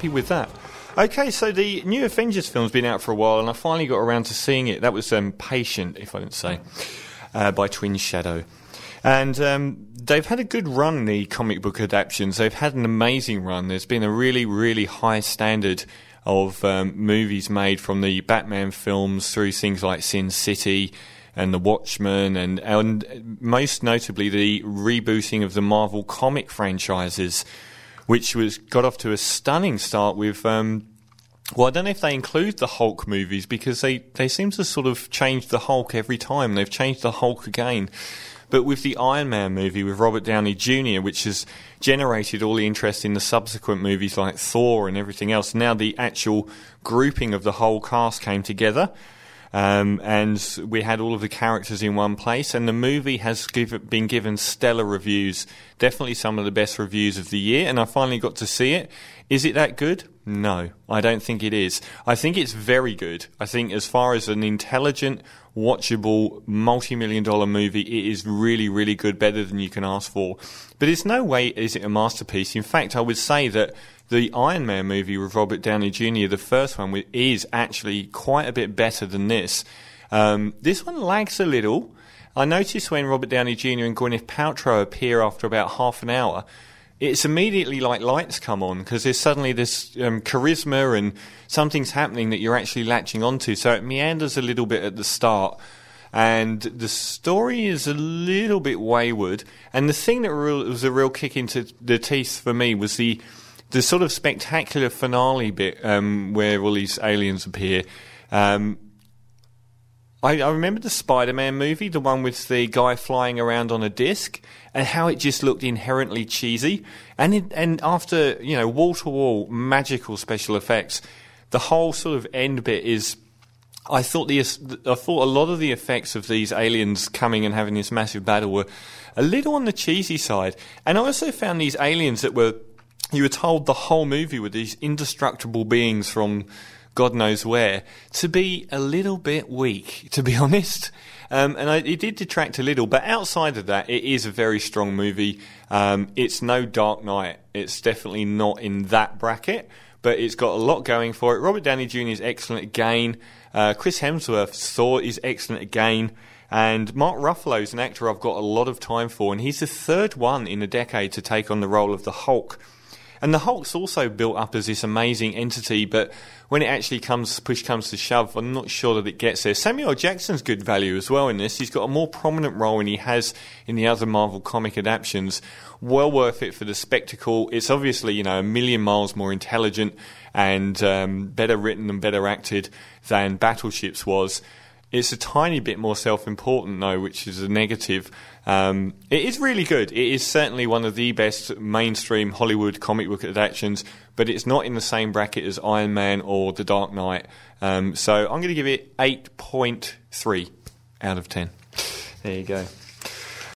happy with that. Okay, so the new Avengers film's been out for a while, and I finally got around to seeing it. That was um, Patient, if I didn't say, uh, by Twin Shadow. And um, they've had a good run, the comic book adaptations. They've had an amazing run. There's been a really, really high standard of um, movies made from the Batman films through things like Sin City and The Watchmen, and, and most notably the rebooting of the Marvel comic franchises which was got off to a stunning start with. Um, well, I don't know if they include the Hulk movies because they, they seem to sort of change the Hulk every time. They've changed the Hulk again. But with the Iron Man movie with Robert Downey Jr., which has generated all the interest in the subsequent movies like Thor and everything else, now the actual grouping of the whole cast came together. Um, and we had all of the characters in one place, and the movie has give, been given stellar reviews. Definitely some of the best reviews of the year, and I finally got to see it. Is it that good? No, I don't think it is. I think it's very good. I think, as far as an intelligent, watchable, multi million dollar movie, it is really, really good, better than you can ask for. But it's no way is it a masterpiece. In fact, I would say that the Iron Man movie with Robert Downey Jr., the first one, is actually quite a bit better than this. Um, this one lags a little. I noticed when Robert Downey Jr. and Gwyneth Paltrow appear after about half an hour, it's immediately like lights come on because there's suddenly this um, charisma and something's happening that you're actually latching onto. So it meanders a little bit at the start. And the story is a little bit wayward. And the thing that was a real kick into the teeth for me was the the sort of spectacular finale bit um, where all these aliens appear. Um, I, I, remember the Spider-Man movie, the one with the guy flying around on a disc, and how it just looked inherently cheesy. And it, and after you know wall to wall magical special effects, the whole sort of end bit is. I thought the I thought a lot of the effects of these aliens coming and having this massive battle were a little on the cheesy side, and I also found these aliens that were you were told the whole movie with these indestructible beings from God knows where to be a little bit weak, to be honest. Um, and I, it did detract a little, but outside of that, it is a very strong movie. Um, it's no Dark Knight. It's definitely not in that bracket, but it's got a lot going for it. Robert Downey Jr. is excellent again. Uh, Chris Hemsworth's Thor is excellent again. And Mark Ruffalo is an actor I've got a lot of time for, and he's the third one in a decade to take on the role of the Hulk. And the Hulk's also built up as this amazing entity, but when it actually comes, push comes to shove, I'm not sure that it gets there. Samuel Jackson's good value as well in this. He's got a more prominent role than he has in the other Marvel comic adaptations. Well worth it for the spectacle. It's obviously, you know, a million miles more intelligent and um, better written and better acted than Battleships was. It's a tiny bit more self important, though, which is a negative. Um, it is really good. It is certainly one of the best mainstream Hollywood comic book adaptations, but it's not in the same bracket as Iron Man or The Dark Knight. Um, so I'm going to give it 8.3 out of 10. There you go.